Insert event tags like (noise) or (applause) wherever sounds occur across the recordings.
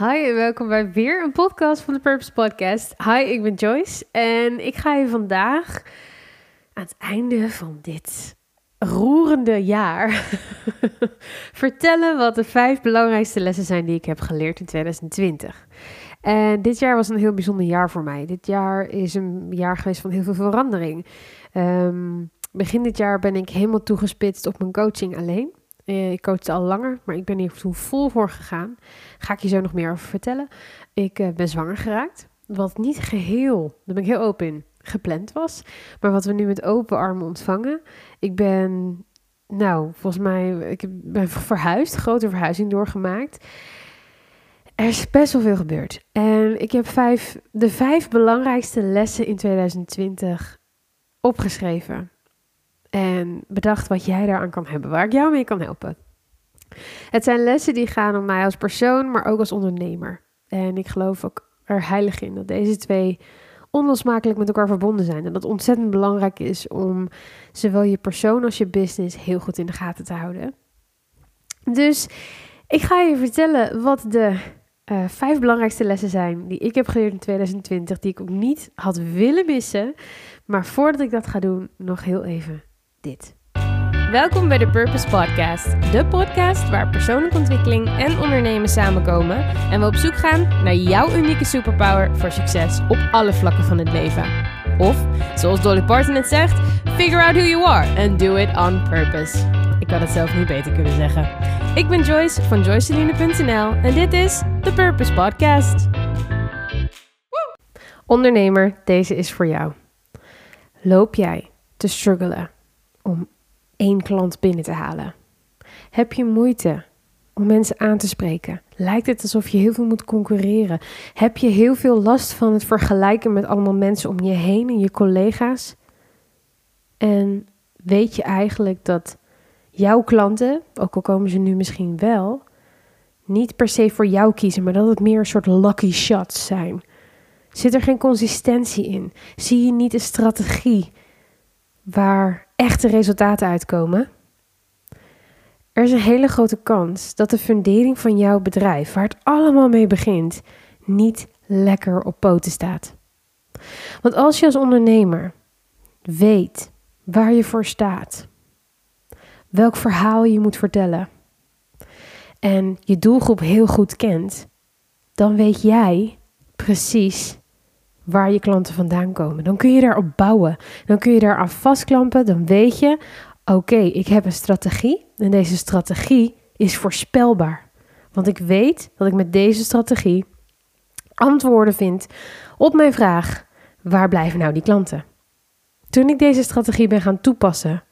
Hi en welkom bij weer een podcast van de Purpose Podcast. Hi, ik ben Joyce en ik ga je vandaag aan het einde van dit roerende jaar (laughs) vertellen wat de vijf belangrijkste lessen zijn die ik heb geleerd in 2020. En dit jaar was een heel bijzonder jaar voor mij. Dit jaar is een jaar geweest van heel veel verandering. Ehm, begin dit jaar ben ik helemaal toegespitst op mijn coaching alleen. Uh, ik coach al langer, maar ik ben hier toen vol voor gegaan. Ga ik je zo nog meer over vertellen. Ik uh, ben zwanger geraakt. Wat niet geheel, daar ben ik heel open in, gepland was. Maar wat we nu met open armen ontvangen. Ik ben, nou, volgens mij, ik ben verhuisd, grote verhuizing doorgemaakt. Er is best wel veel gebeurd. En ik heb vijf, de vijf belangrijkste lessen in 2020 opgeschreven. En bedacht wat jij daaraan kan hebben, waar ik jou mee kan helpen. Het zijn lessen die gaan om mij als persoon, maar ook als ondernemer. En ik geloof ook er heilig in dat deze twee onlosmakelijk met elkaar verbonden zijn. En dat het ontzettend belangrijk is om zowel je persoon als je business heel goed in de gaten te houden. Dus ik ga je vertellen wat de uh, vijf belangrijkste lessen zijn die ik heb geleerd in 2020, die ik ook niet had willen missen. Maar voordat ik dat ga doen, nog heel even dit. Welkom bij de Purpose Podcast, de podcast waar persoonlijke ontwikkeling en ondernemen samenkomen en we op zoek gaan naar jouw unieke superpower voor succes op alle vlakken van het leven. Of, zoals Dolly Parton het zegt, figure out who you are and do it on purpose. Ik had het zelf niet beter kunnen zeggen. Ik ben Joyce van joyceline.nl en dit is de Purpose Podcast. Ondernemer, deze is voor jou. Loop jij te struggelen om één klant binnen te halen? Heb je moeite om mensen aan te spreken? Lijkt het alsof je heel veel moet concurreren? Heb je heel veel last van het vergelijken met allemaal mensen om je heen en je collega's? En weet je eigenlijk dat jouw klanten, ook al komen ze nu misschien wel, niet per se voor jou kiezen, maar dat het meer een soort lucky shots zijn? Zit er geen consistentie in? Zie je niet een strategie waar echte resultaten uitkomen? Er is een hele grote kans dat de fundering van jouw bedrijf, waar het allemaal mee begint, niet lekker op poten staat. Want als je als ondernemer weet waar je voor staat, welk verhaal je moet vertellen en je doelgroep heel goed kent, dan weet jij precies waar je klanten vandaan komen. Dan kun je daarop bouwen. Dan kun je daar aan vastklampen. Dan weet je, oké, ik heb een strategie. En deze strategie is voorspelbaar. Want ik weet dat ik met deze strategie antwoorden vind op mijn vraag: waar blijven nou die klanten? Toen ik deze strategie ben gaan toepassen,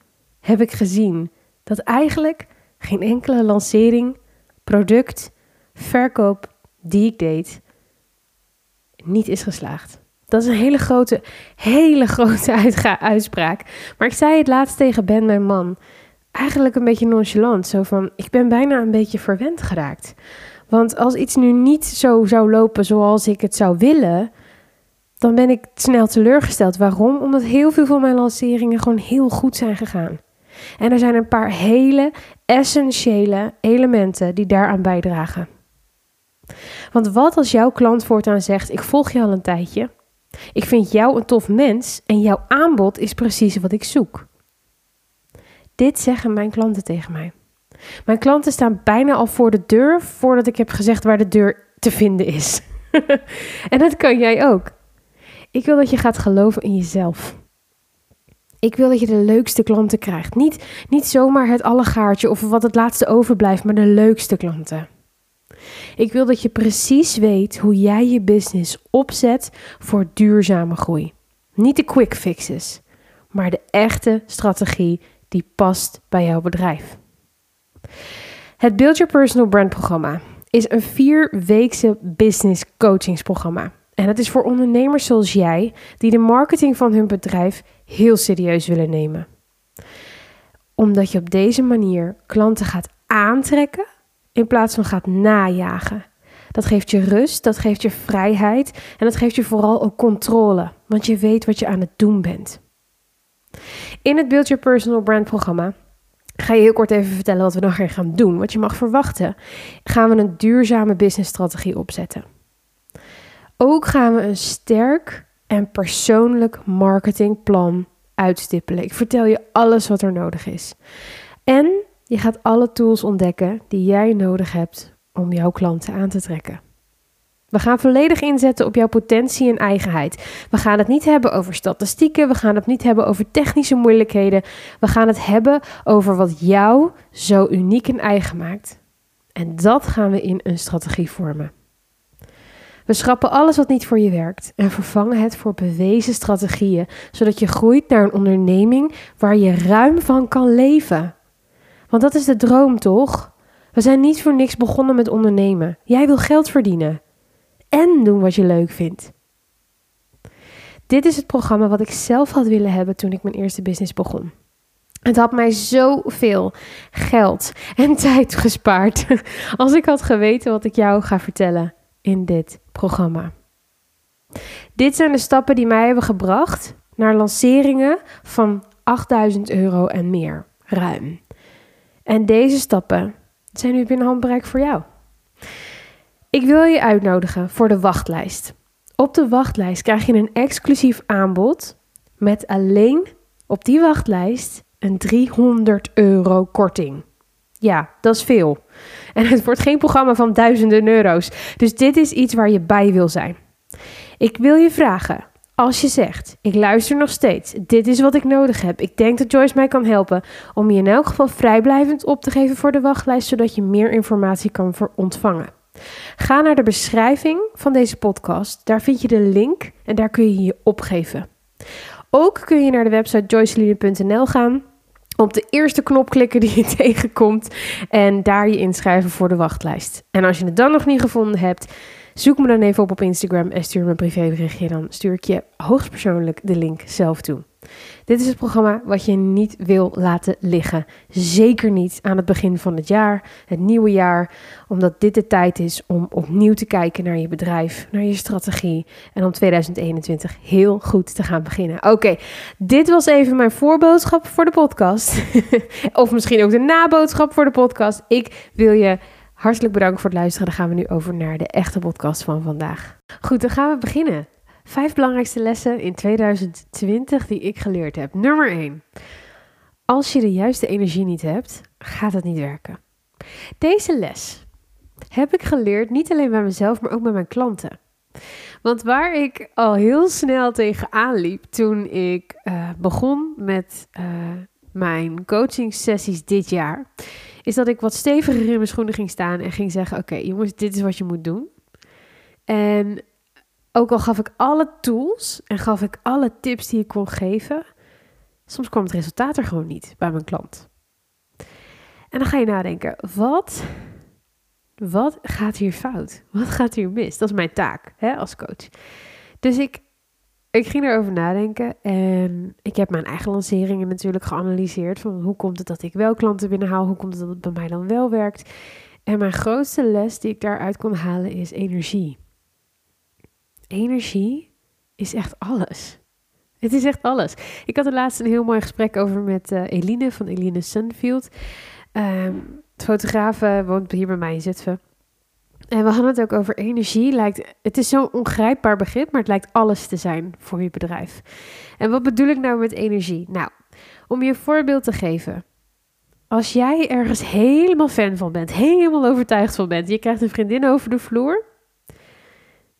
heb ik gezien dat eigenlijk geen enkele lancering, product, verkoop die ik deed, niet is geslaagd. Dat is een hele grote, hele grote (laughs) uitspraak. Maar ik zei het laatst tegen Ben, mijn man. Eigenlijk een beetje nonchalant. Zo van, ik ben bijna een beetje verwend geraakt. Want als iets nu niet zo zou lopen zoals ik het zou willen, dan ben ik snel teleurgesteld. Waarom? Omdat heel veel van mijn lanceringen gewoon heel goed zijn gegaan. En er zijn een paar hele essentiële elementen die daaraan bijdragen. Want wat als jouw klant voortaan zegt: Ik volg je al een tijdje, ik vind jou een tof mens en jouw aanbod is precies wat ik zoek. Dit zeggen mijn klanten tegen mij. Mijn klanten staan bijna al voor de deur voordat ik heb gezegd waar de deur te vinden is. (laughs) en dat kan jij ook. Ik wil dat je gaat geloven in jezelf. Ik wil dat je de leukste klanten krijgt. Niet, niet zomaar het allegaartje of wat het laatste overblijft, maar de leukste klanten. Ik wil dat je precies weet hoe jij je business opzet voor duurzame groei. Niet de quick fixes, maar de echte strategie die past bij jouw bedrijf. Het Build Your Personal Brand programma is een vierweekse business coachingsprogramma. En het is voor ondernemers zoals jij die de marketing van hun bedrijf heel serieus willen nemen. Omdat je op deze manier klanten gaat aantrekken in plaats van gaat najagen. Dat geeft je rust, dat geeft je vrijheid en dat geeft je vooral ook controle, want je weet wat je aan het doen bent. In het Build Your Personal Brand programma ga je heel kort even vertellen wat we dan gaan doen. Wat je mag verwachten, gaan we een duurzame businessstrategie opzetten. Ook gaan we een sterk en persoonlijk marketingplan uitstippelen. Ik vertel je alles wat er nodig is. En je gaat alle tools ontdekken die jij nodig hebt om jouw klanten aan te trekken. We gaan volledig inzetten op jouw potentie en eigenheid. We gaan het niet hebben over statistieken, we gaan het niet hebben over technische moeilijkheden. We gaan het hebben over wat jou zo uniek en eigen maakt. En dat gaan we in een strategie vormen. We schrappen alles wat niet voor je werkt en vervangen het voor bewezen strategieën, zodat je groeit naar een onderneming waar je ruim van kan leven. Want dat is de droom, toch? We zijn niet voor niks begonnen met ondernemen. Jij wil geld verdienen en doen wat je leuk vindt. Dit is het programma wat ik zelf had willen hebben toen ik mijn eerste business begon. Het had mij zoveel geld en (laughs) tijd gespaard (laughs) als ik had geweten wat ik jou ga vertellen in dit programma. Dit zijn de stappen die mij hebben gebracht naar lanceringen van 8000 euro en meer, ruim. En deze stappen zijn nu binnen handbereik voor jou. Ik wil je uitnodigen voor de wachtlijst. Op de wachtlijst krijg je een exclusief aanbod met alleen op die wachtlijst een 300 euro korting. Ja, dat is veel. En het wordt geen programma van duizenden euro's. Dus dit is iets waar je bij wil zijn. Ik wil je vragen, als je zegt, ik luister nog steeds, dit is wat ik nodig heb, ik denk dat Joyce mij kan helpen, om je in elk geval vrijblijvend op te geven voor de wachtlijst, zodat je meer informatie kan ontvangen. Ga naar de beschrijving van deze podcast. Daar vind je de link en daar kun je je opgeven. Ook kun je naar de website joyceline.nl gaan. Op de eerste knop klikken die je (laughs) tegenkomt en daar je inschrijven voor de wachtlijst. En als je het dan nog niet gevonden hebt, zoek me dan even op op Instagram en stuur me een privéberichtje. Dan stuur ik je hoogstpersoonlijk de link zelf toe. Dit is het programma wat je niet wil laten liggen. Zeker niet aan het begin van het jaar, het nieuwe jaar, omdat dit de tijd is om opnieuw te kijken naar je bedrijf, naar je strategie en om 2021 heel goed te gaan beginnen. Oké, dit was even mijn voorboodschap voor de podcast. (laughs) of misschien ook de naboodschap voor de podcast. Ik wil je hartelijk bedanken voor het luisteren. Dan gaan we nu over naar de echte podcast van vandaag. Goed, dan gaan we beginnen. Vijf belangrijkste lessen in 2020 die ik geleerd heb. Nummer 1. Als je de juiste energie niet hebt, gaat het niet werken. Deze les heb ik geleerd niet alleen bij mezelf, maar ook bij mijn klanten. Want waar ik al heel snel tegenaan liep toen ik uh, begon met uh, mijn coaching sessies dit jaar, is dat ik wat steviger in mijn schoenen ging staan en ging zeggen: Oké, jongens, dit is wat je moet doen. En ook al gaf ik alle tools en gaf ik alle tips die ik kon geven, soms kwam het resultaat er gewoon niet bij mijn klant. En dan ga je nadenken, wat, wat gaat hier fout? Wat gaat hier mis? Dat is mijn taak hè, als coach. Dus ik, ik ging erover nadenken en ik heb mijn eigen lanceringen natuurlijk geanalyseerd. Van hoe komt het dat ik wel klanten binnenhaal? Hoe komt het dat het bij mij dan wel werkt? En mijn grootste les die ik daaruit kon halen is energie energie is echt alles. Het is echt alles. Ik had er laatst een heel mooi gesprek over met uh, Eline van Eline Sunfield. Um, fotografe woont hier bij mij in Zutphen. En we hadden het ook over energie. Lijkt, het is zo'n ongrijpbaar begrip, maar het lijkt alles te zijn voor je bedrijf. En wat bedoel ik nou met energie? Nou, om je een voorbeeld te geven. Als jij ergens helemaal fan van bent, helemaal overtuigd van bent, je krijgt een vriendin over de vloer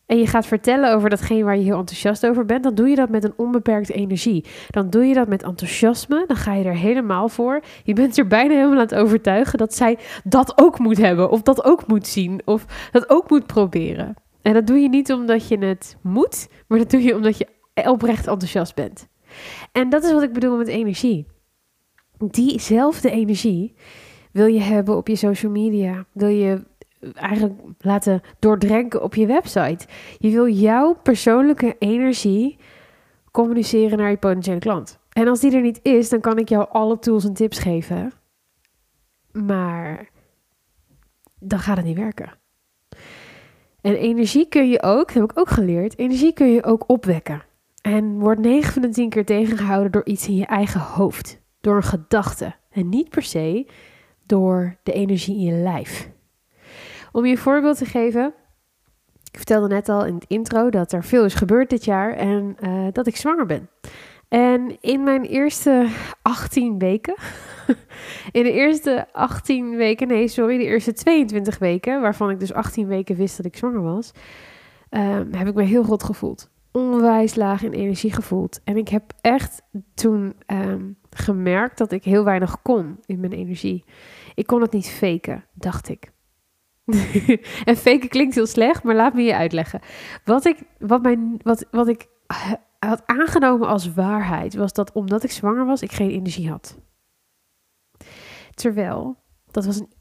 en je gaat vertellen over datgene waar je heel enthousiast over bent, dan doe je dat met een onbeperkte energie. Dan doe je dat met enthousiasme, dan ga je er helemaal voor. Je bent er bijna helemaal aan het overtuigen dat zij dat ook moet hebben, of dat ook moet zien, of dat ook moet proberen. En dat doe je niet omdat je het moet, maar dat doe je omdat je oprecht enthousiast bent. En dat is wat ik bedoel met energie. Diezelfde energie wil je hebben op je social media. Wil je eigenlijk laten doordrenken op je website. Je wil jouw persoonlijke energie communiceren naar je potentiële klant. En als die er niet is, dan kan ik jou alle tools en tips geven. Maar dan gaat het niet werken. En energie kun je ook, dat heb ik ook geleerd, energie kun je ook opwekken. En wordt 9 van de 10 keer tegengehouden door iets in je eigen hoofd. Door een gedachte. En niet per se door de energie in je lijf. Om je een voorbeeld te geven, ik vertelde net al in het intro dat er veel is gebeurd dit jaar en uh, dat ik zwanger ben. En in mijn eerste 18 weken, (laughs) in de eerste 18 weken, nee sorry, de eerste 22 weken, waarvan ik dus 18 weken wist dat ik zwanger was, um, heb ik me heel goed gevoeld. Onwijs laag in energie gevoeld. En ik heb echt toen um, gemerkt dat ik heel weinig kon in mijn energie. Ik kon het niet faken, dacht ik. (laughs) en faken klinkt heel slecht, maar laat me je uitleggen. Wat ik, wat mijn, wat, wat ik had aangenomen als waarheid, was dat omdat ik zwanger was, ik geen energie had. Terwijl, dat was een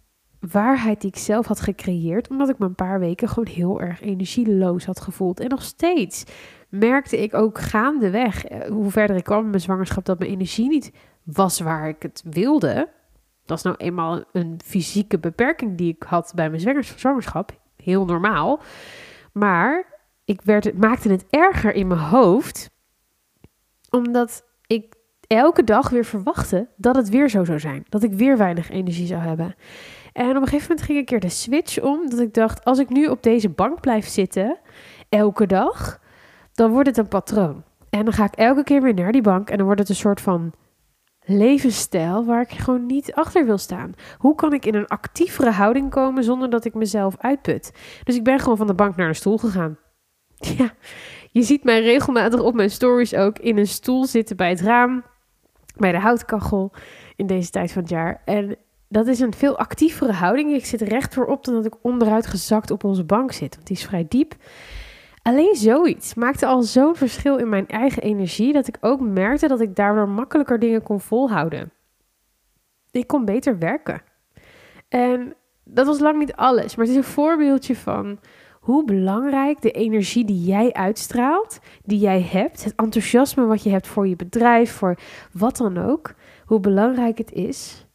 waarheid die ik zelf had gecreëerd, omdat ik me een paar weken gewoon heel erg energieloos had gevoeld. En nog steeds merkte ik ook gaandeweg, eh, hoe verder ik kwam in mijn zwangerschap, dat mijn energie niet was waar ik het wilde. Dat is nou eenmaal een fysieke beperking die ik had bij mijn zwangerschap. Heel normaal. Maar ik werd, maakte het erger in mijn hoofd, omdat ik elke dag weer verwachtte dat het weer zo zou zijn. Dat ik weer weinig energie zou hebben. En op een gegeven moment ging ik keer de switch om, dat ik dacht, als ik nu op deze bank blijf zitten, elke dag, dan wordt het een patroon. En dan ga ik elke keer weer naar die bank en dan wordt het een soort van levensstijl waar ik gewoon niet achter wil staan. Hoe kan ik in een actievere houding komen zonder dat ik mezelf uitput? Dus ik ben gewoon van de bank naar de stoel gegaan. (laughs) Ja, je ziet mij regelmatig op mijn stories ook in een stoel zitten bij het raam, bij de houtkachel in deze tijd van het jaar. En dat is een veel actievere houding. Ik zit recht voorop dan dat ik onderuit gezakt op onze bank zit, want die is vrij diep. Alleen zoiets maakte al zo'n verschil in mijn eigen energie dat ik ook merkte dat ik daardoor makkelijker dingen kon volhouden. Ik kon beter werken. En dat was lang niet alles, maar het is een voorbeeldje van hoe belangrijk de energie die jij uitstraalt, die jij hebt, het enthousiasme wat je hebt voor je bedrijf, voor wat dan ook, hoe belangrijk het is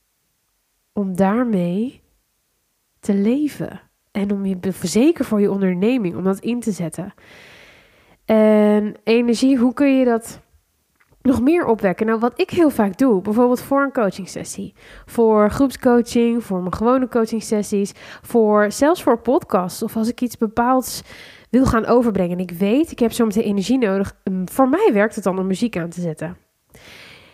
om daarmee te leven. En om je zeker voor je onderneming, om dat in te zetten. En energie, hoe kun je dat nog meer opwekken? Nou, wat ik heel vaak doe, bijvoorbeeld voor een coaching sessie, voor groepscoaching, voor mijn gewone coaching sessies, voor zelfs voor podcasts of als ik iets bepaalds wil gaan overbrengen. En ik weet, ik heb zometeen energie nodig. Ehm, voor mij werkt het dan om muziek aan te zetten.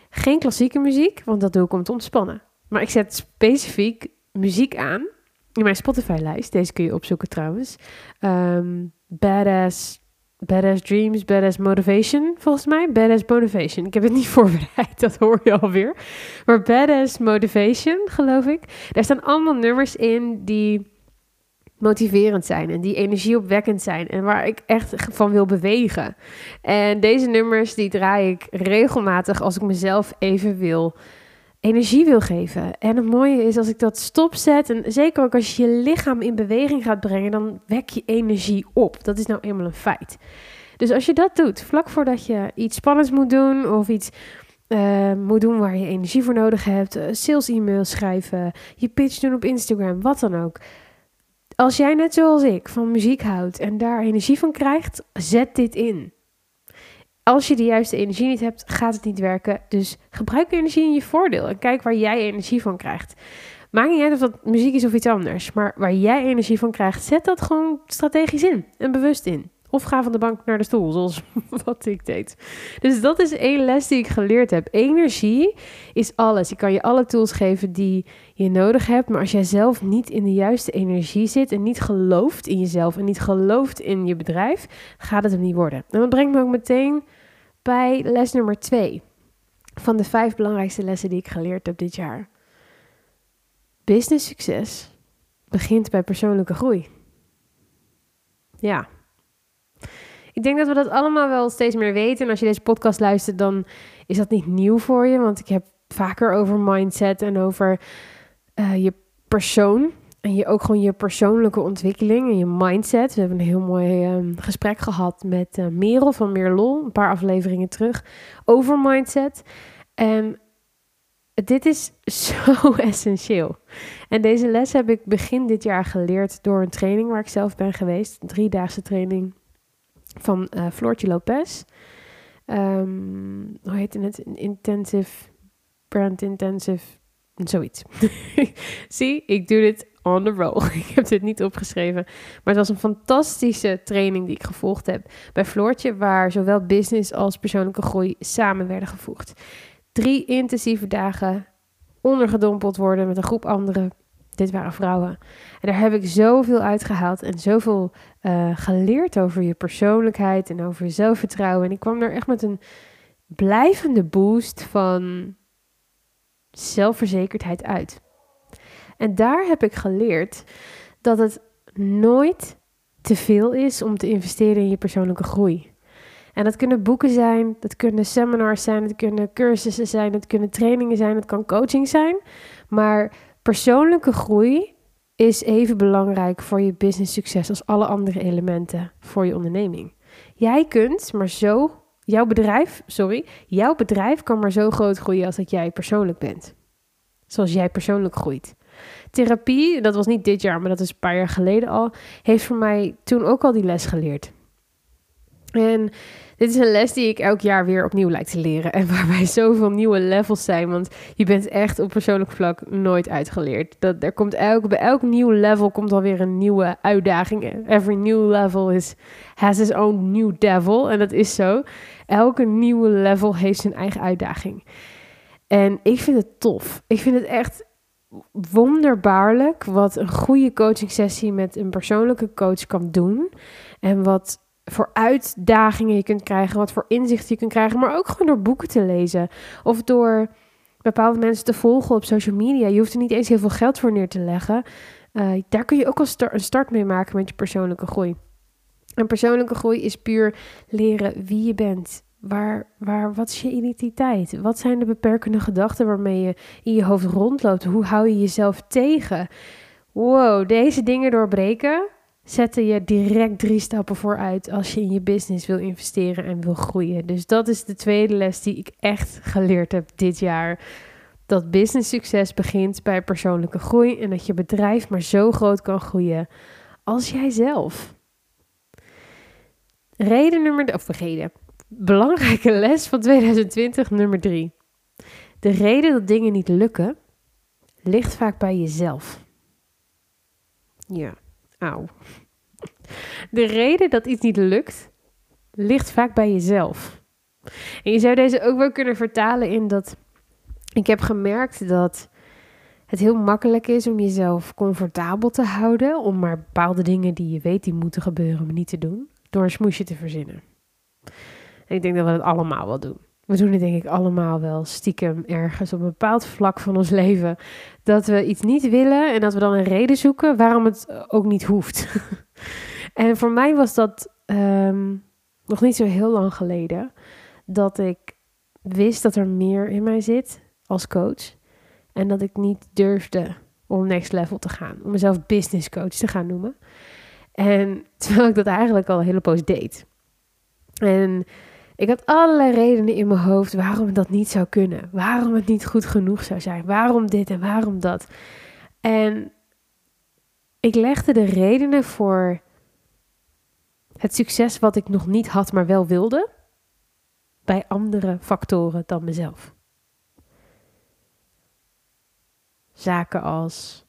Geen klassieke muziek, want dat doe ik om te ontspannen. Maar ik zet specifiek muziek aan in mijn Spotify-lijst. Deze kun je opzoeken trouwens. Um, badass, badass Dreams, Badass Motivation, volgens mij. Badass Motivation. Ik heb het (laughs) niet voorbereid, dat hoor je alweer. Maar Badass Motivation, geloof ik. Daar staan allemaal nummers in die motiverend zijn en die energieopwekkend zijn en waar ik echt van wil bewegen. En deze nummers die draai ik regelmatig als ik mezelf even wil energie wil geven. En het mooie is als ik dat stopzet, en zeker ook als je je lichaam in beweging gaat brengen, dan wek je energie op. Dat is nou eenmaal een feit. Dus als je dat doet, vlak voordat je iets spannends moet doen of iets uh, moet doen waar je energie voor nodig hebt, uh, sales e-mails schrijven, je pitch doen op Instagram, wat dan ook. Als jij net zoals ik van muziek houdt en daar energie van krijgt, zet dit in. Als je de juiste energie niet hebt, gaat het niet werken. Dus gebruik energie in je voordeel en kijk waar jij energie van krijgt. Maakt niet uit of dat muziek is of iets anders, maar waar jij energie van krijgt, zet dat gewoon strategisch in en bewust in. Of ga van de bank naar de stoel, zoals (laughs) wat ik deed. Dus dat is één les die ik geleerd heb. Energie is alles. Ik kan je alle tools geven die je nodig hebt. Maar als jij zelf niet in de juiste energie zit en niet gelooft in jezelf en niet gelooft in je bedrijf, gaat het hem niet worden. En dat brengt me ook meteen bij les nummer twee van de vijf belangrijkste lessen die ik geleerd heb dit jaar. Business succes begint bij persoonlijke groei. Ja. Ik denk dat we dat allemaal wel steeds meer weten. En als je deze podcast luistert, dan is dat niet nieuw voor je. Want ik heb vaker over mindset en over uh, je persoon. En je ook gewoon je persoonlijke ontwikkeling en je mindset. We hebben een heel mooi um, gesprek gehad met uh, Merel van Meerlol, een paar afleveringen terug, over mindset. En dit is (laughs) zo essentieel. En deze les heb ik begin dit jaar geleerd door een training waar ik zelf ben geweest. Een driedaagse training van uh, Floortje Lopez. Um, hoe heet het? Intensive, Brand Intensive Zoiets. (laughs) Zie, ik doe dit on the roll. (laughs) ik heb dit niet opgeschreven. Maar het was een fantastische training die ik gevolgd heb bij Floortje, waar zowel business als persoonlijke groei samen werden gevoegd. Drie intensieve dagen ondergedompeld worden met een groep anderen. Dit waren vrouwen. En daar heb ik zoveel uitgehaald en zoveel uh, geleerd over je persoonlijkheid en over je zelfvertrouwen. En ik kwam er echt met een blijvende boost van zelfverzekerdheid uit. En daar heb ik geleerd dat het nooit te veel is om te investeren in je persoonlijke groei. En dat kunnen boeken zijn, dat kunnen seminars zijn, dat kunnen cursussen zijn, dat kunnen trainingen zijn, dat kan coaching zijn. Maar persoonlijke groei is even belangrijk voor je business succes als alle andere elementen voor je onderneming. Jij kunt maar zo, jouw bedrijf, sorry, jouw bedrijf kan maar zo groot groeien als dat jij persoonlijk bent. Zoals jij persoonlijk groeit. Therapie, dat was niet dit jaar, maar dat is een paar jaar geleden al, heeft voor mij toen ook al die les geleerd. En dit is een les die ik elk jaar weer opnieuw lijkt te leren. En (laughs) waarbij zoveel nieuwe levels zijn. Want je bent echt op persoonlijk vlak nooit uitgeleerd. Dat, er komt elk, bij elk nieuw level komt alweer een nieuwe uitdaging. Every new level has its own new devil. En dat is zo. Elke nieuwe level heeft zijn eigen uitdaging. En ik vind het tof. Ik vind het echt wonderbaarlijk wat een goede coaching sessie met een persoonlijke coach kan doen. En wat voor uitdagingen je kunt krijgen, wat voor inzichten je kunt krijgen, maar ook gewoon door boeken te lezen of door bepaalde mensen te volgen op social media. Je hoeft er niet eens heel veel geld voor neer te leggen. Uh, daar kun je ook al een start mee maken met je persoonlijke groei. En persoonlijke groei is puur leren wie je bent. Waar, waar, wat is je identiteit? Wat zijn de beperkende gedachten waarmee je in je hoofd rondloopt? Hoe hou je jezelf tegen? Wow, deze dingen doorbreken zetten je direct drie stappen vooruit als je in je business wil investeren en wil groeien. Dus dat is de tweede les die ik echt geleerd heb dit jaar. Dat business succes begint bij persoonlijke groei en dat je bedrijf maar zo groot kan groeien als jijzelf. Reden nummer, of reden, belangrijke les van 2020, nummer drie. De reden dat dingen niet lukken, ligt vaak bij jezelf. Ja, auw. De reden dat iets niet lukt, ligt vaak bij jezelf. En je zou deze ook wel kunnen vertalen in dat ik heb gemerkt dat het heel makkelijk is om jezelf comfortabel te houden, om maar bepaalde dingen die je weet die moeten gebeuren, maar niet te doen, door een smoesje te verzinnen. En ik denk dat we het allemaal wel doen. We doen het denk ik allemaal wel stiekem ergens op een bepaald vlak van ons leven. Dat we iets niet willen en dat we dan een reden zoeken waarom het ook niet hoeft. (laughs) en voor mij was dat ehm, nog niet zo heel lang geleden. Dat ik wist dat er meer in mij zit als coach. En dat ik niet durfde om next level te gaan. Om mezelf business coach te gaan noemen. En (laughs) terwijl ik dat eigenlijk al een hele poos deed. En ik had allerlei redenen in mijn hoofd waarom dat niet zou kunnen. Waarom het niet goed genoeg zou zijn. Waarom dit en waarom dat. En ik legde de redenen voor het succes wat ik nog niet had, maar wel wilde, bij andere factoren dan mezelf. Zaken als,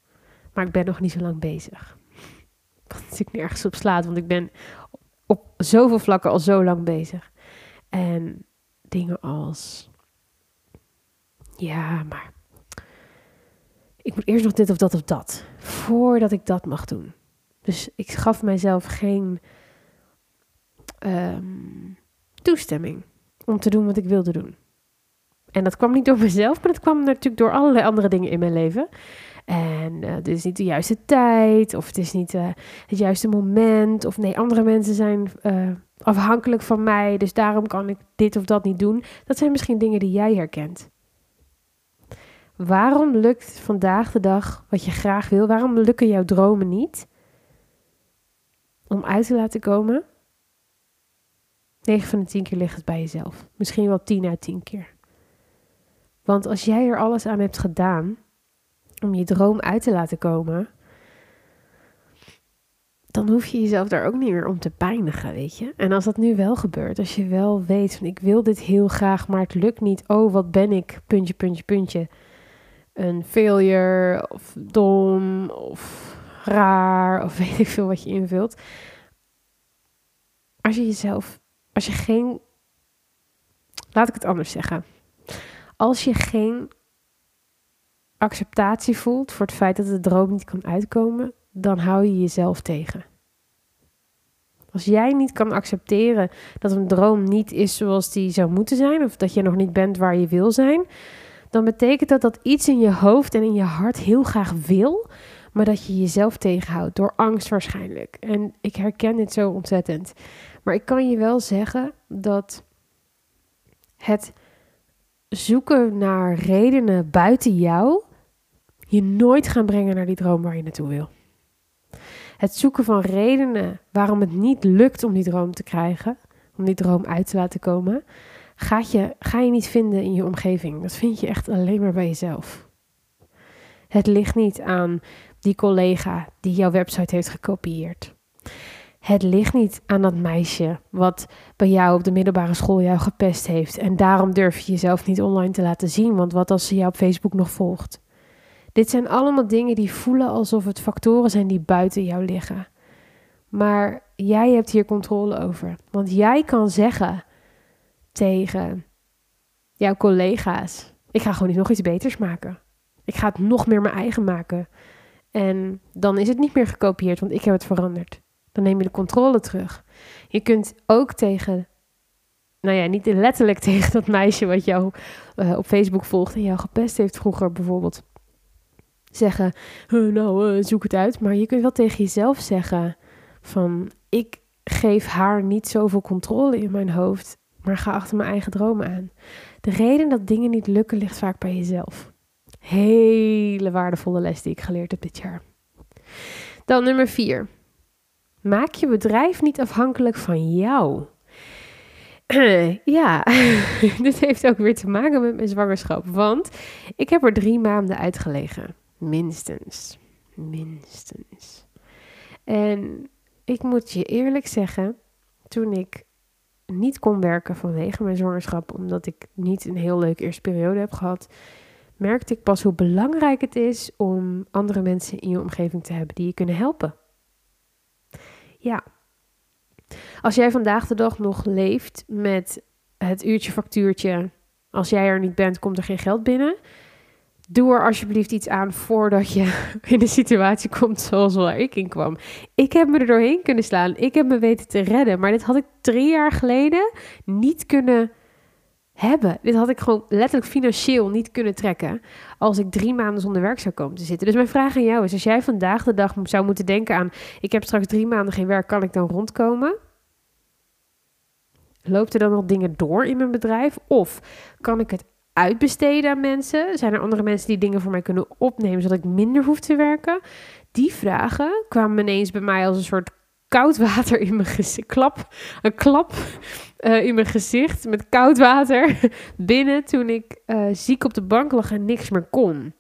maar ik ben nog niet zo lang bezig. (laughs) Wat natuurlijk nergens op slaat, want ik ben op zoveel vlakken al zo lang bezig. En dingen als, ja, maar ik moet eerst nog dit of dat of dat, voordat ik dat mag doen. Dus ik gaf mijzelf geen um, toestemming om te doen wat ik wilde doen. En dat kwam niet door mezelf, maar dat kwam natuurlijk door allerlei andere dingen in mijn leven. En uh, dit is niet de juiste tijd, of het is niet uh, het juiste moment, of nee, andere mensen zijn uh, afhankelijk van mij, dus daarom kan ik dit of dat niet doen. Dat zijn misschien dingen die jij herkent. Waarom lukt vandaag de dag wat je graag wil? Waarom lukken jouw dromen niet? Om uit te laten komen? 9 van de 10 keer ligt het bij jezelf. Misschien wel 10 uit 10 keer. Want als jij er alles aan hebt gedaan om je droom uit te laten komen, dan hoef je jezelf daar ook niet meer om te pijnigen, weet je. En als dat nu wel gebeurt, als je wel weet van ik wil dit heel graag, maar het lukt niet. Oh, wat ben ik? Puntje, puntje, puntje. een failure of dom of raar of (laughs) weet ik veel wat je invult. Als je jezelf, als je geen, laat ik het anders zeggen. Als je geen acceptatie voelt voor het feit dat de droom niet kan uitkomen, dan hou je jezelf tegen. Als jij niet kan accepteren dat een droom niet is zoals die zou moeten zijn, of dat je nog niet bent waar je wil zijn, dan betekent dat dat iets in je hoofd en in je hart heel graag wil, maar dat je jezelf tegenhoudt door angst waarschijnlijk. En ik herken dit zo ontzettend. Maar ik kan je wel zeggen dat het zoeken naar redenen buiten jou je nooit gaan brengen naar die droom waar je naartoe wil. Het zoeken van redenen waarom het niet lukt om die droom te krijgen, om die droom uit te laten komen, gaat je, ga je niet vinden in je omgeving. Dat vind je echt alleen maar bij jezelf. Het ligt niet aan die collega die jouw website heeft gekopieerd. Het ligt niet aan dat meisje wat bij jou op de middelbare school jou gepest heeft. En daarom durf je jezelf niet online te laten zien, want wat als ze jou op Facebook nog volgt? Dit zijn allemaal dingen die voelen alsof het factoren zijn die buiten jou liggen. Maar jij hebt hier controle over. Want jij kan zeggen tegen jouw collega's: Ik ga gewoon niet nog iets beters maken. Ik ga het nog meer mijn eigen maken. En dan is het niet meer gekopieerd, want ik heb het veranderd. Dan neem je de controle terug. Je kunt ook tegen, nou ja, niet letterlijk (laughs) tegen dat meisje wat jou uh, op Facebook volgt en jou gepest heeft vroeger bijvoorbeeld zeggen, nou, uh, zoek het uit. Maar je kunt wel tegen jezelf zeggen van, ik geef haar niet zoveel controle in mijn hoofd, maar ga achter mijn eigen dromen aan. De reden dat dingen niet lukken ligt vaak bij jezelf. Hele waardevolle les die ik geleerd heb dit jaar. Dan nummer vier. Maak je bedrijf niet afhankelijk van jou. (clears throat) ja, (laughs) dit heeft ook weer te maken met mijn zwangerschap. Want ik heb er drie maanden uitgelegen. Minstens. Minstens. En ik moet je eerlijk zeggen, toen ik niet kon werken vanwege mijn zwangerschap, omdat ik niet een heel leuke eerste periode heb gehad, merkte ik pas hoe belangrijk het is om andere mensen in je omgeving te hebben die je kunnen helpen. Ja. Als jij vandaag de dag nog leeft met het uurtje factuurtje, als jij er niet bent, komt er geen geld binnen doe er alsjeblieft iets aan voordat je (laughs) in de situatie komt zoals waar ik in kwam. Ik heb me er doorheen kunnen slaan. Ik heb me weten te redden. Maar dit had ik drie jaar geleden niet kunnen hebben. Dit had ik gewoon letterlijk financieel niet kunnen trekken als ik drie maanden zonder werk zou komen te zitten. Dus mijn vraag aan jou is, als jij vandaag de dag zou moeten denken aan, ik heb straks drie maanden geen werk, kan ik dan rondkomen? Loopt er dan nog dingen door in mijn bedrijf? Of kan ik het uitbesteden aan mensen? Zijn er andere mensen die dingen voor mij kunnen opnemen zodat ik minder hoef te werken? Die vragen kwamen ineens bij mij als een soort koud water in mijn gezicht. Klap, een klap uh, in mijn gezicht met koud water (laughs) binnen toen ik uh, ziek op de bank lag en niks meer kon.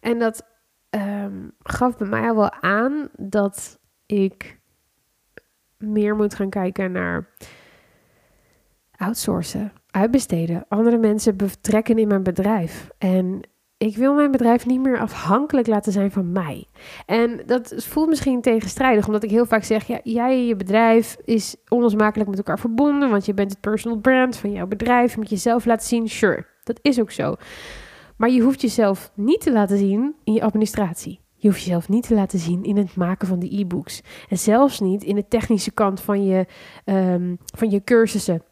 En dat um, gaf bij mij al wel aan dat ik meer moet gaan kijken naar outsourcen uitbesteden, andere mensen betrekken in mijn bedrijf. En ik wil mijn bedrijf niet meer afhankelijk laten zijn van mij. En dat voelt misschien tegenstrijdig, omdat ik heel vaak zeg: ja, jij en je bedrijf is onlosmakelijk met elkaar verbonden, want je bent het personal brand van jouw bedrijf. Je moet jezelf laten zien. Sure, dat is ook zo. Maar je hoeft jezelf niet te laten zien in je administratie. Je hoeft jezelf niet te laten zien in het maken van de e-books. En zelfs niet in de technische kant van je, um, van je cursussen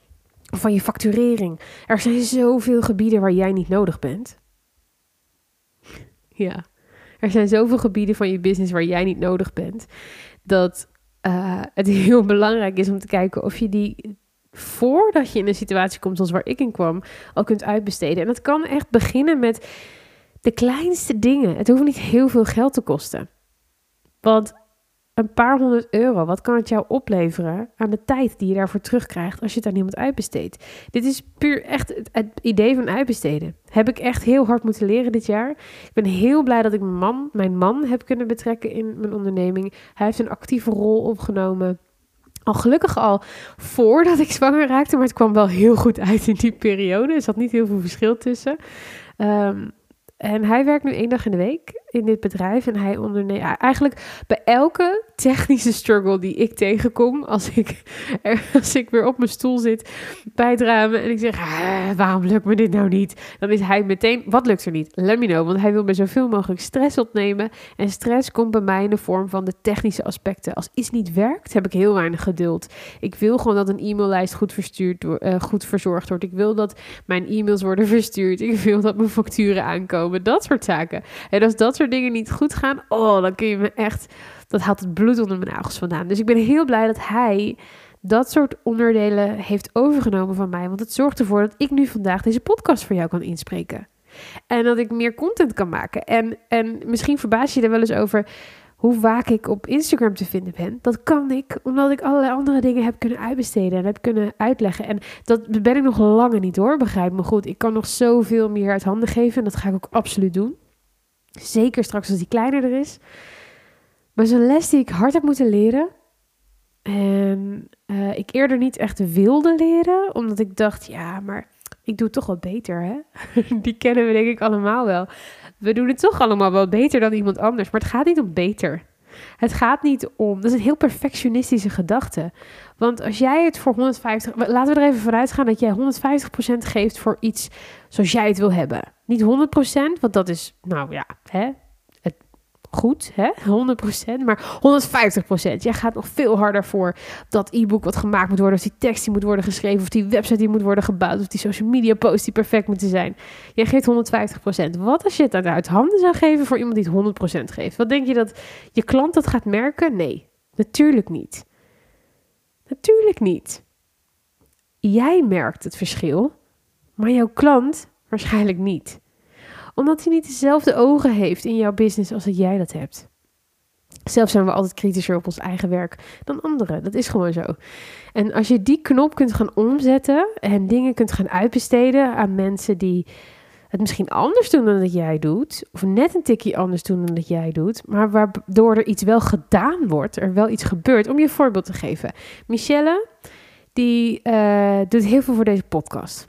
van je facturering. Er zijn zoveel gebieden waar jij niet nodig bent. Ja, er zijn zoveel gebieden van je business waar jij niet nodig bent. Dat uh, het (laughs) heel belangrijk is om te kijken of je die voordat je in een situatie komt zoals waar ik in kwam, al kunt uitbesteden. En dat kan echt beginnen met de kleinste dingen. Het hoeft niet heel veel geld te kosten. Want een paar honderd euro, wat kan het jou opleveren aan de tijd die je daarvoor terugkrijgt als je het aan iemand uitbesteedt? Dit is puur echt het, idee van uitbesteden. Heb ik echt heel hard moeten leren dit jaar. Ik ben heel blij dat ik mijn man, mijn man heb kunnen betrekken in mijn onderneming. Hij heeft een actieve rol opgenomen. Al gelukkig al voordat ik zwanger raakte, maar het kwam wel heel goed uit in die periode. Er zat niet heel veel verschil tussen. Um, En hij werkt nu één dag in de week in dit bedrijf. En hij onderneemt eigenlijk bij elke technische struggle die ik tegenkom. Als ik, (laughs) als ik weer op mijn stoel zit bij het ramen en ik zeg: Waarom lukt me dit nou niet? Dan is hij meteen: Wat lukt er niet? Let me know. Want hij wil me zoveel mogelijk stress opnemen. En stress komt bij mij in de vorm van de technische aspecten. Als iets niet werkt, heb ik heel weinig geduld. Ik wil gewoon dat een e-maillijst goed, verstuurd, uh, goed verzorgd wordt. Ik wil dat mijn e-mails worden verstuurd. Ik wil dat mijn facturen aankomen. Dat soort zaken. En als dat soort dingen niet goed gaan, oh, dan kun je me echt. Dat haalt het bloed onder mijn nagels vandaan. Dus ik ben heel blij dat hij dat soort onderdelen heeft overgenomen van mij. Want het zorgt ervoor dat ik nu vandaag deze podcast voor jou kan inspreken. En dat ik meer content kan maken. En, en misschien verbaas je er wel eens over hoe vaak ik op Instagram te vinden ben. Dat kan ik omdat ik allerlei andere dingen heb kunnen uitbesteden en heb kunnen uitleggen. En dat ben ik nog langer niet hoor, begrijp me goed. Ik kan nog zoveel meer uit handen geven en dat ga ik ook absoluut doen. Zeker straks als die kleiner er is. Maar zo'n les die ik hard heb moeten leren. En uh, ik eerder niet echt wilde leren. Omdat ik dacht, ja, maar ik doe het toch wat beter, hè? (laughs) die kennen we denk ik allemaal wel. We doen het toch allemaal wel beter dan iemand anders. Maar het gaat niet om beter. Het gaat niet om. Dat is een heel perfectionistische gedachte. Want als jij het voor 150. Laten we er even vooruit gaan dat jij 150% geeft voor iets zoals jij het wil hebben. Niet 100%, want dat is. Nou ja, hè, goed, hè? 100%, maar 150%. Jij gaat nog veel harder voor dat e-book wat gemaakt moet worden, of die tekst die moet worden geschreven, of die website die moet worden gebouwd, of die social media posts die perfect moeten zijn. Jij geeft 150%. Wat als je het uit handen zou geven voor iemand die het 100% geeft? Wat denk je dat je klant dat gaat merken? Nee, natuurlijk niet. Natuurlijk niet. Jij merkt het verschil, maar jouw klant waarschijnlijk niet omdat hij niet dezelfde ogen heeft in jouw business als dat jij dat hebt. Zelf zijn we altijd kritischer op ons eigen werk dan anderen. Dat is gewoon zo. En als je die knop kunt gaan omzetten en dingen kunt gaan uitbesteden aan mensen die het misschien anders doen dan dat jij doet, of net een tikje anders doen dan dat jij doet, maar waardoor er iets wel gedaan wordt, er wel iets gebeurt. Om je een voorbeeld te geven. Michelle, die uh, doet heel veel voor deze podcast.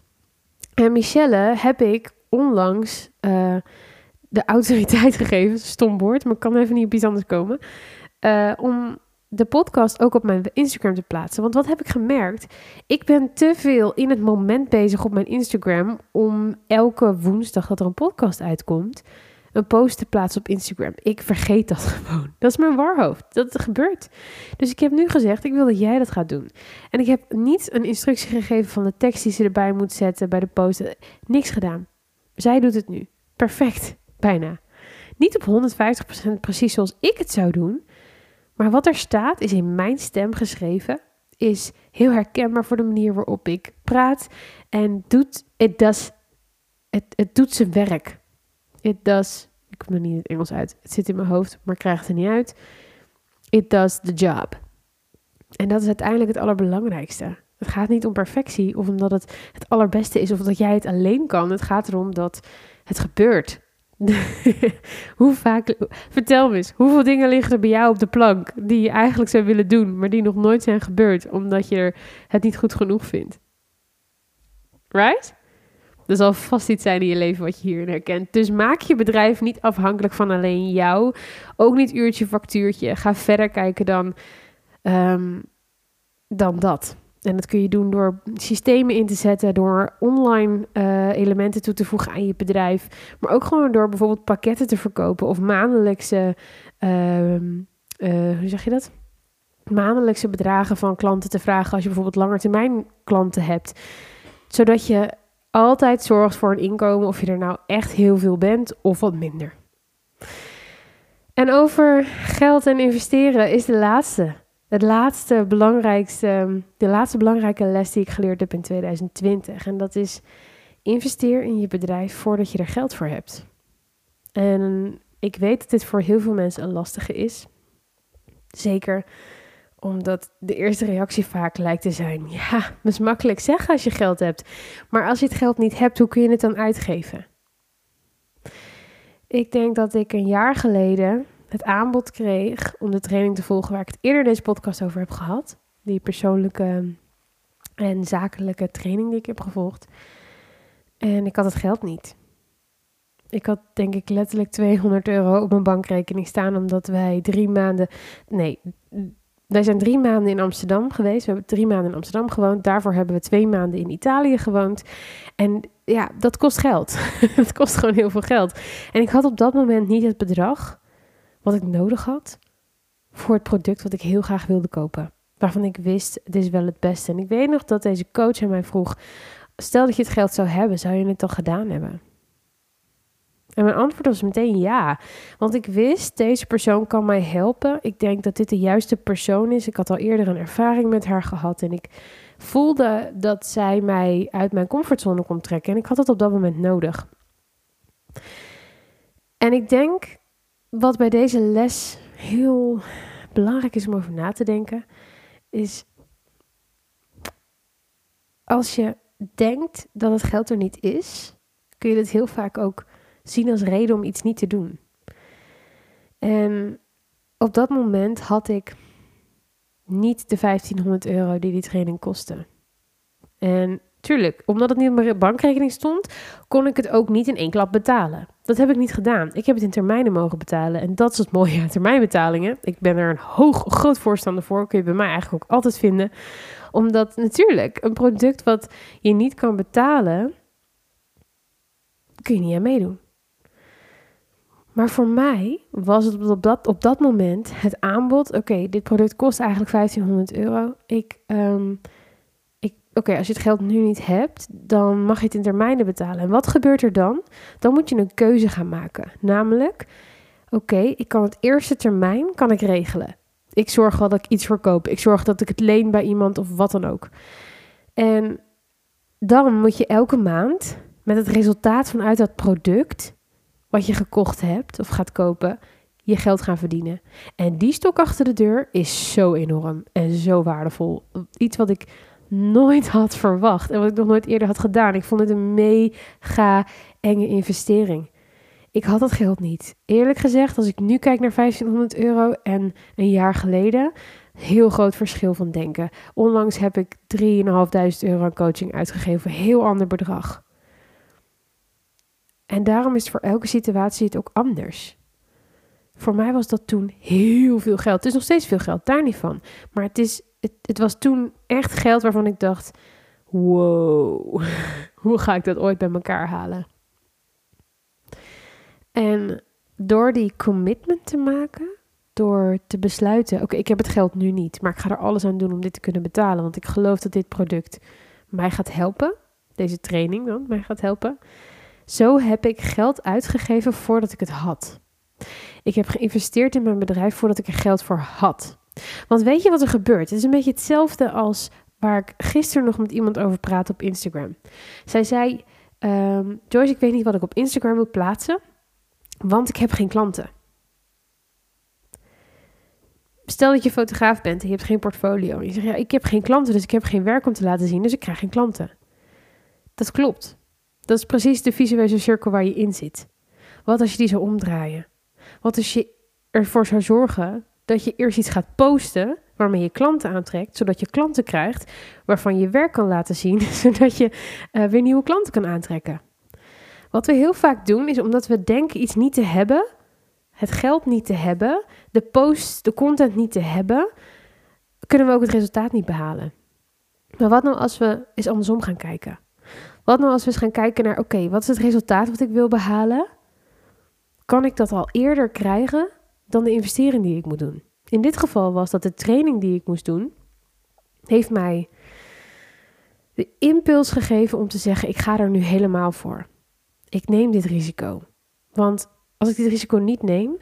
En Michelle heb ik onlangs uh, de autoriteit (laughs) gegeven, stom woord, maar ik kan even niet op iets anders komen, uh, om de podcast ook op mijn Instagram te plaatsen. Want wat heb ik gemerkt? Ik ben te veel in het moment bezig op mijn Instagram om elke woensdag dat er een podcast uitkomt, een post te plaatsen op Instagram. Ik vergeet dat (laughs) gewoon. Dat is mijn warhoofd. Dat gebeurt. Dus ik heb nu gezegd, ik wil dat jij dat gaat doen. En ik heb niet een instructie gegeven van de tekst die ze erbij moet zetten bij de post. Niks gedaan. Zij doet het nu. Perfect. Bijna. Niet op 150% precies zoals ik het zou doen. Maar wat er staat is in mijn stem geschreven. Is heel herkenbaar voor de manier waarop ik praat. En doet, it does, het, het doet zijn werk. It does, ik kom er niet in het Engels uit. Het zit in mijn hoofd, maar ik krijg het er niet uit. It does the job. En dat is uiteindelijk het allerbelangrijkste. Het gaat niet om perfectie of omdat het het allerbeste is of dat jij het alleen kan. Het gaat erom dat het gebeurt. (laughs) Hoe vaak, vertel me eens, hoeveel dingen liggen er bij jou op de plank die je eigenlijk zou willen doen, maar die nog nooit zijn gebeurd omdat je het niet goed genoeg vindt? Right? Er zal vast iets zijn in je leven wat je hierin herkent. Dus maak je bedrijf niet afhankelijk van alleen jou. Ook niet uurtje factuurtje. Ga verder kijken dan, um, dan dat. En dat kun je doen door systemen in te zetten, door online uh, elementen toe te voegen aan je bedrijf, maar ook gewoon door bijvoorbeeld pakketten te verkopen of maandelijkse, uh, hoe zeg je dat? Maandelijkse bedragen van klanten te vragen als je bijvoorbeeld langetermijn klanten hebt, zodat je altijd zorgt voor een inkomen of je er nou echt heel veel bent of wat minder. En over geld en investeren is de laatste het laatste belangrijkste, de laatste belangrijke les die ik geleerd heb in 2020. En dat is investeer in je bedrijf voordat je er geld voor hebt. En ik weet dat dit voor heel veel mensen een lastige is. Zeker omdat de eerste reactie vaak lijkt te zijn: ja, dat is makkelijk zeggen als je geld hebt. Maar als je het geld niet hebt, hoe kun je het dan uitgeven? Ik denk dat ik een jaar geleden het aanbod kreeg om de training te volgen waar ik het eerder deze podcast over heb gehad. Die persoonlijke en zakelijke training die ik heb gevolgd. En ik had het geld niet. Ik had denk ik letterlijk 200 euro op mijn bankrekening staan, omdat wij drie maanden. Nee, wij zijn drie maanden in Amsterdam geweest. We hebben drie maanden in Amsterdam gewoond. Daarvoor hebben we twee maanden in Italië gewoond. En ja, dat kost geld. (laughs) dat kost gewoon heel veel geld. En ik had op dat moment niet het bedrag wat ik nodig had voor het product wat ik heel graag wilde kopen. Waarvan ik wist, dit is wel het beste. En ik weet nog dat deze coach aan mij vroeg: stel dat je het geld zou hebben, zou je het al gedaan hebben? En mijn antwoord was meteen ja. Want ik wist, deze persoon kan mij helpen. Ik denk dat dit de juiste persoon is. Ik had al eerder een ervaring met haar gehad. En ik voelde dat zij mij uit mijn comfortzone kon trekken. En ik had het op dat moment nodig. En ik denk wat bij deze les heel belangrijk is om over na te denken, is als je denkt dat het geld er niet is, kun je het heel vaak ook zien als reden om iets niet te doen. En op dat moment had ik niet de 1500 euro die die training kostte. En tuurlijk, omdat het niet op mijn bankrekening stond, kon ik het ook niet in één klap betalen. Dat heb ik niet gedaan. Ik heb het in termijnen mogen betalen. En dat is het mooie aan termijnbetalingen. Ik ben er een hoog, groot voorstander voor. Kun je bij mij eigenlijk ook altijd vinden. Omdat natuurlijk, een product wat je niet kan betalen, kun je niet aan meedoen. Maar voor mij was het op dat, op dat moment het aanbod: oké, dit product kost eigenlijk 1500 euro. Ik, ehm, oké, als je het geld nu niet hebt, dan mag je het in termijnen betalen. En wat gebeurt er dan? Dan moet je een keuze gaan maken. Namelijk, oké, ik kan het eerste termijn kan ik regelen. Ik zorg wel dat ik iets verkoop. Ik zorg dat ik het leen bij iemand of wat dan ook. En dan moet je elke maand met het resultaat vanuit dat product wat je gekocht hebt of gaat kopen, je geld gaan verdienen. En die stok achter de deur is zo enorm en zo waardevol. Iets wat ik nooit had verwacht en wat ik nog nooit eerder had gedaan. Ik vond het een mega enge investering. Ik had dat geld niet. Eerlijk gezegd, als ik nu kijk naar 1500 euro en een jaar geleden, heel groot verschil van denken. Onlangs heb ik 3.500 euro aan coaching uitgegeven heel ander bedrag. En daarom is voor elke situatie het ook anders. Voor mij was dat toen heel veel geld. Het is nog steeds veel geld, daar niet van. Maar het, is, het, het was toen echt geld waarvan ik dacht: wow, (laughs) hoe ga ik dat ooit bij elkaar halen? En door die commitment te maken, door te besluiten: oké, ik heb het geld nu niet, maar ik ga er alles aan doen om dit te kunnen betalen. Want ik geloof dat dit product mij gaat helpen. Deze training dan mij gaat helpen. Zo heb ik geld uitgegeven voordat ik het had. Ik heb geïnvesteerd in mijn bedrijf voordat ik er geld voor had. Want weet je wat er gebeurt? Het is een beetje hetzelfde als waar ik gisteren nog met iemand over praatte op Instagram. Zij zei: um, Joyce, ik weet niet wat ik op Instagram moet plaatsen, want ik heb geen klanten. Stel dat je fotograaf bent en je hebt geen portfolio. Je zegt: Ja, ik heb geen klanten, dus ik heb geen werk om te laten zien, dus ik krijg geen klanten. Dat klopt. Dat is precies de visuele cirkel waar je in zit. Wat als je die zou omdraaien? Wat als je ervoor zou zorgen dat je eerst iets gaat posten waarmee je klanten aantrekt, zodat je klanten krijgt waarvan je werk kan laten zien, (laughs) zodat je uh, weer nieuwe klanten kan aantrekken. Wat we heel vaak doen is omdat we denken iets niet te hebben, het geld niet te hebben, de post, de content niet te hebben, kunnen we ook het resultaat niet behalen. Maar wat nou als we eens andersom gaan kijken? Wat nou als we eens gaan kijken naar, oké, wat is het resultaat wat ik wil behalen? Kan ik dat al eerder krijgen dan de investering die ik moet doen? In dit geval was dat de training die ik moest doen, heeft mij de impuls gegeven om te zeggen, ik ga er nu helemaal voor. Ik neem dit risico. Want als ik dit risico niet neem,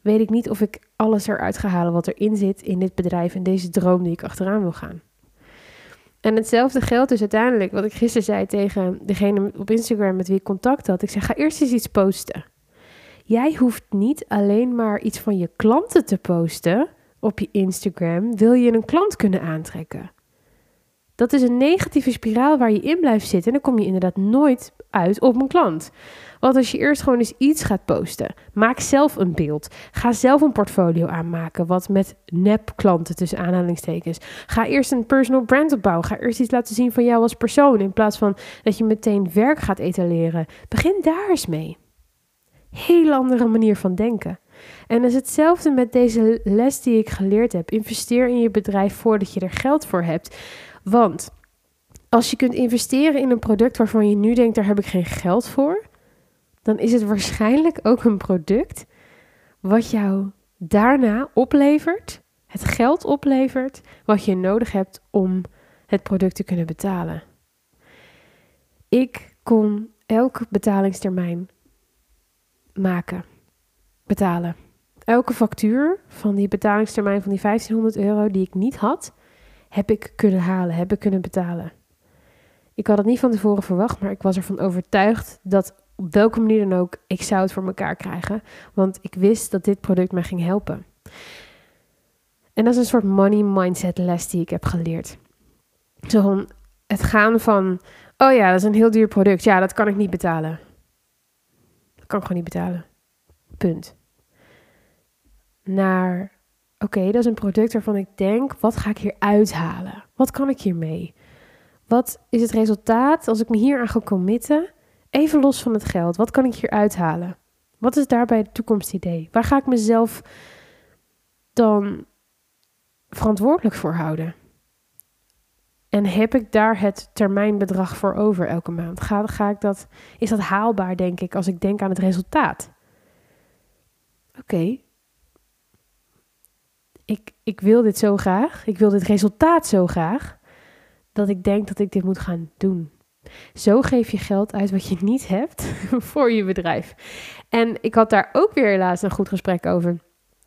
weet ik niet of ik alles eruit ga halen wat erin zit in dit bedrijf en deze droom die ik achteraan wil gaan. En hetzelfde geldt dus uiteindelijk, wat ik gisteren zei tegen degene op Instagram met wie ik contact had. Ik zeg, ga eerst eens iets posten. Jij hoeft niet alleen maar iets van je klanten te posten op je Instagram. Wil je een klant kunnen aantrekken? Dat is een negatieve spiraal waar je in blijft zitten. En dan kom je inderdaad nooit uit op een klant. Want als je eerst gewoon eens iets gaat posten, maak zelf een beeld. Ga zelf een portfolio aanmaken, wat met nep klanten tussen aanhalingstekens. Ga eerst een personal brand opbouwen. Ga eerst iets laten zien van jou als persoon, in plaats van dat je meteen werk gaat etaleren. Begin daar eens mee. Hele andere manier van denken. En dat is hetzelfde met deze les die ik geleerd heb. Investeer in je bedrijf voordat je er geld voor hebt. Want als je kunt investeren in een product waarvan je nu denkt, daar heb ik geen geld voor, dan is het waarschijnlijk ook een product wat jou daarna oplevert, het geld oplevert wat je nodig hebt om het product te kunnen betalen. Ik kon elke betalingstermijn maken, betalen. Elke factuur van die betalingstermijn van die 1500 euro die ik niet had, heb ik kunnen halen, heb ik kunnen betalen. Ik had het niet van tevoren verwacht, maar ik was ervan overtuigd dat op welke manier dan ook ik zou het voor elkaar krijgen, want ik wist dat dit product mij ging helpen. En dat is een soort money mindset les die ik heb geleerd. Het gaan van, oh ja, dat is een heel duur product, ja, dat kan ik niet betalen. Kan gewoon niet betalen. Punt. Naar, oké, dat is een product waarvan ik denk, wat ga ik hier uithalen? Wat kan ik hiermee? Wat is het resultaat als ik me hier aan ga committen? Even los van het geld. Wat kan ik hier uithalen? Wat is daarbij het toekomstidee? Waar ga ik mezelf dan verantwoordelijk voor houden? En heb ik daar het termijnbedrag voor over elke maand? Ga, ga ik dat, is dat haalbaar, denk ik, als ik denk aan het resultaat? Oké. Ik, ik wil dit zo graag. Ik wil dit resultaat zo graag dat ik denk dat ik dit moet gaan doen. Zo geef je geld uit wat je niet hebt (laughs) voor je bedrijf. En ik had daar ook weer helaas een goed gesprek over.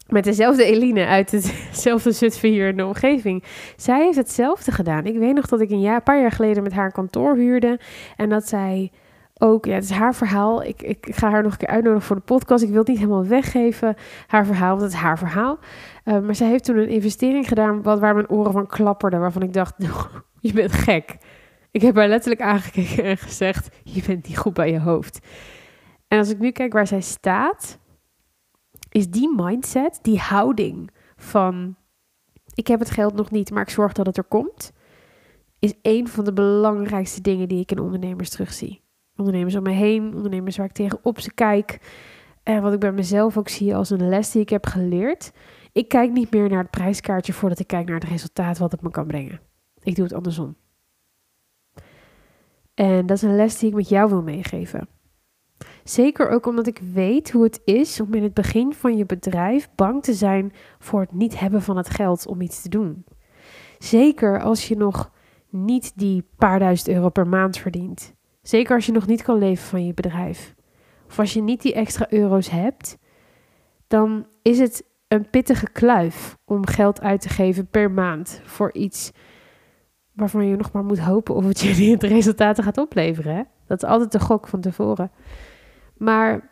Met dezelfde Eline uit hetzelfde (laughs) Zutphen hier in de omgeving. Zij heeft hetzelfde gedaan. Ik weet nog dat ik een, jaar, een paar jaar geleden met haar kantoor huurde. En dat zij ook, ja, het is haar verhaal. Ik, ik, ga haar nog een keer uitnodigen voor de podcast. Ik wil het niet helemaal weggeven, haar verhaal, want het is haar verhaal. Uh, maar zij heeft toen een investering gedaan wat, waar mijn oren van klapperden. Waarvan ik dacht, (laughs) je bent gek. Ik heb haar letterlijk aangekeken en gezegd, je bent niet goed bij je hoofd. En als ik nu kijk waar zij staat, is die mindset, die houding van, ik heb het geld nog niet, maar ik zorg dat het er komt, is een van de belangrijkste dingen die ik in ondernemers terugzie. Ondernemers om me heen, ondernemers waar ik tegenop ze kijk. En wat ik bij mezelf ook zie als een les die ik heb geleerd. Ik kijk niet meer naar het prijskaartje voordat ik kijk naar het resultaat wat het me kan brengen. Ik doe het andersom. En dat is een les die ik met jou wil meegeven. Zeker ook omdat ik weet hoe het is om in het begin van je bedrijf bang te zijn voor het niet hebben van het geld om iets te doen. Zeker als je nog niet die paar duizend euro per maand verdient. Zeker als je nog niet kan leven van je bedrijf. Of als je niet die extra euro's hebt, dan is het een pittige kluif om geld uit te geven per maand voor iets waarvan je nog maar moet hopen of het (laughs) je het resultaten gaat opleveren. Hè? Dat is altijd de gok van tevoren. Maar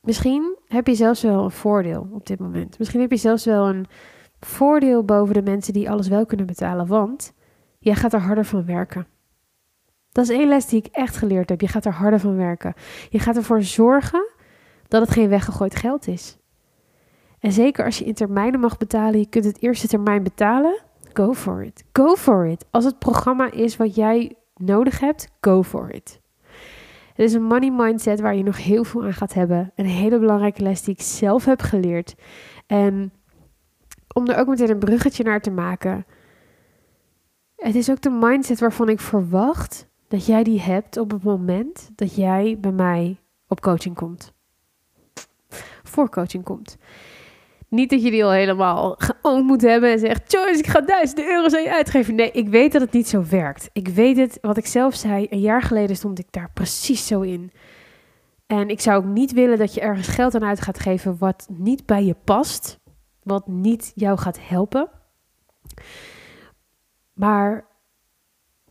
misschien heb je zelfs wel een voordeel op dit moment. Misschien heb je zelfs wel een voordeel boven de mensen die alles wel kunnen betalen, want jij gaat er harder van werken. Dat is één les die ik echt geleerd heb. Je gaat er harder van werken. Je gaat ervoor zorgen dat het geen weggegooid geld is. En zeker als je in termijnen mag betalen, je kunt het eerste termijn betalen, go for it. Go for it. Als het programma is wat jij nodig hebt, go for it. Het is een money mindset waar je nog heel veel aan gaat hebben. Een hele belangrijke les die ik zelf heb geleerd. En om er ook meteen een bruggetje naar te maken. Het is ook de mindset waarvan ik verwacht dat jij die hebt op het moment dat jij bij mij op coaching komt. Voor coaching komt. Niet dat je die al helemaal geoond moet hebben en zegt: Joyce, ik ga duizenden euro's aan je uitgeven. Nee, ik weet dat het niet zo werkt. Ik weet het, wat ik zelf zei, een jaar geleden stond ik daar precies zo in. En ik zou ook niet willen dat je ergens geld aan uit gaat geven wat niet bij je past, wat niet jou gaat helpen. Maar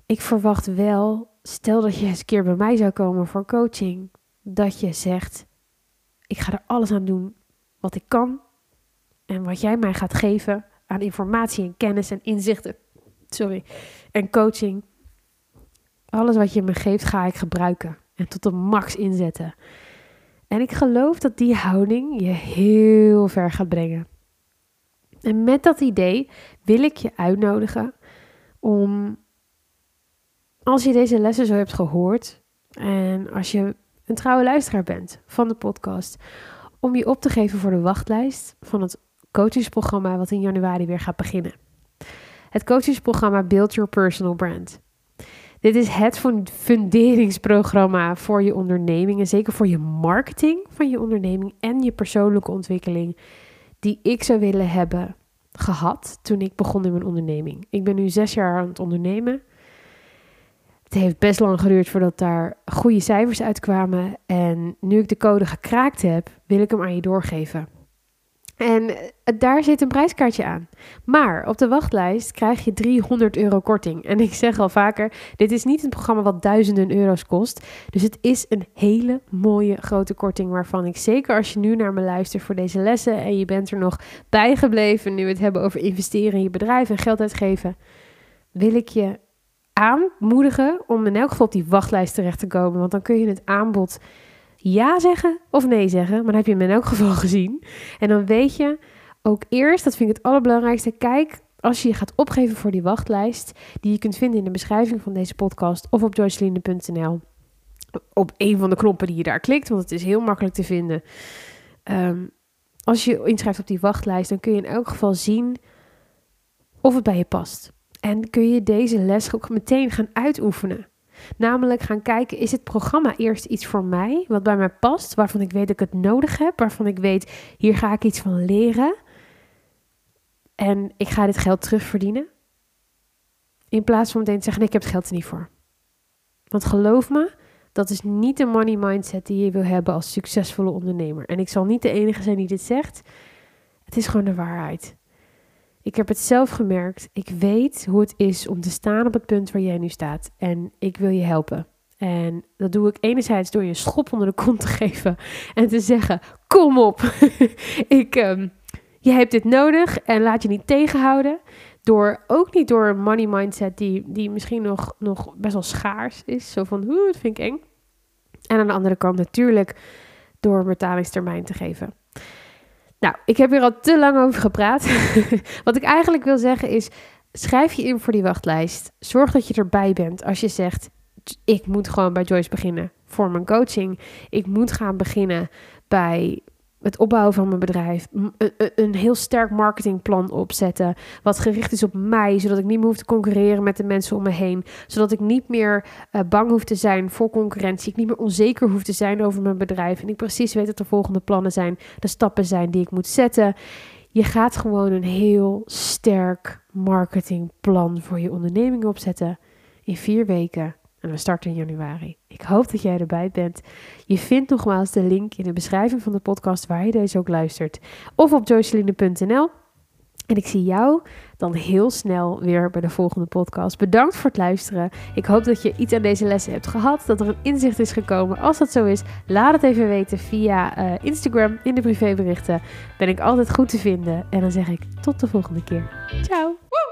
ik verwacht wel, stel dat je eens een keer bij mij zou komen voor coaching, dat je zegt: Ik ga er alles aan doen wat ik kan en wat jij mij gaat geven aan informatie en kennis en inzichten. Sorry. En coaching. Alles wat je me geeft, ga ik gebruiken. En tot de max inzetten. En ik geloof dat die houding je heel ver gaat brengen. En met dat idee wil ik je uitnodigen om, als je deze lessen zo hebt gehoord en als je een trouwe luisteraar bent van de podcast, om je op te geven voor de wachtlijst van het coachingsprogramma wat in januari weer gaat beginnen. Het coachingsprogramma Build Your Personal Brand. Dit is het funderingsprogramma voor je onderneming en zeker voor je marketing van je onderneming en je persoonlijke ontwikkeling die ik zou willen hebben gehad toen ik begon in mijn onderneming. Ik ben nu zes jaar aan het ondernemen. Het heeft best lang geduurd voordat daar goede cijfers uitkwamen. En nu ik de code gekraakt heb, wil ik hem aan je doorgeven. En eh, daar zit een prijskaartje aan. Maar op de wachtlijst krijg je 300 euro korting. En ik zeg al vaker, dit is niet een programma wat duizenden euro's kost. Dus het is een hele mooie grote korting waarvan ik zeker als je nu naar me luistert voor deze lessen en je bent er nog bijgebleven nu we het hebben over investeren in je bedrijf en geld uitgeven, wil ik je aanmoedigen om in elk geval op die wachtlijst terecht te komen. Want dan kun je het aanbod ja zeggen of nee zeggen. Maar dan heb je hem in elk geval (laughs) gezien. En dan weet je ook eerst, dat vind ik het allerbelangrijkste, kijk als je je gaat opgeven voor die wachtlijst, die je kunt vinden in de beschrijving van deze podcast of op joyceline.nl. Op een van de knoppen die je daar klikt, want het is heel makkelijk te vinden. Ehm, als je je inschrijft op die wachtlijst, dan kun je in elk geval zien of het bij je past. En kun je deze les ook meteen gaan uitoefenen. Namelijk gaan kijken, is het programma eerst iets voor mij, wat bij mij past, waarvan ik weet dat ik het nodig heb, waarvan ik weet, hier ga ik iets van leren. En ik ga dit geld terugverdienen. In plaats van meteen te zeggen, ik heb het geld er niet voor. Want geloof me, dat is niet de money mindset die je wil hebben als succesvolle ondernemer. En ik zal niet de enige zijn die dit zegt. Het is gewoon de waarheid. Ik heb het zelf gemerkt. Ik weet hoe het is om te staan op het punt waar jij nu staat. En ik wil je helpen. En dat doe ik enerzijds door je schop onder de kont te geven en te zeggen: Kom op, (laughs) ik, um, je hebt dit nodig en laat je niet tegenhouden. Door, ook niet door een money mindset die, die misschien nog, nog best wel schaars is. Zo van, hoe, dat vind ik eng. En aan de andere kant natuurlijk door een betalingstermijn te geven. Nou, ik heb hier al te lang over gepraat. (laughs) Wat ik eigenlijk wil zeggen is: schrijf je in voor die wachtlijst. Zorg dat je erbij bent als je zegt: ik moet gewoon bij Joyce beginnen voor mijn coaching. Ik moet gaan beginnen bij het opbouwen van mijn bedrijf, een heel sterk marketingplan opzetten, wat gericht is op mij, zodat ik niet meer hoef te concurreren met de mensen om me heen, zodat ik niet meer uh, bang hoef te zijn voor concurrentie, ik niet meer onzeker hoef te zijn over mijn bedrijf en ik precies weet dat de volgende plannen zijn, de stappen zijn die ik moet zetten. Je gaat gewoon een heel sterk marketingplan voor je onderneming opzetten in vier weken en we starten in januari. Ik hoop dat jij erbij bent. Je vindt nogmaals de link in de beschrijving van de podcast waar je deze ook luistert. Of op joyceline.nl. En ik zie jou dan heel snel weer bij de volgende podcast. Bedankt voor het luisteren. Ik hoop dat je iets aan deze lessen hebt gehad. Dat er een inzicht is gekomen. Als dat zo is, laat het even weten via uh, Instagram in de privéberichten. Ben ik altijd goed te vinden. En dan zeg ik tot de volgende keer. Ciao!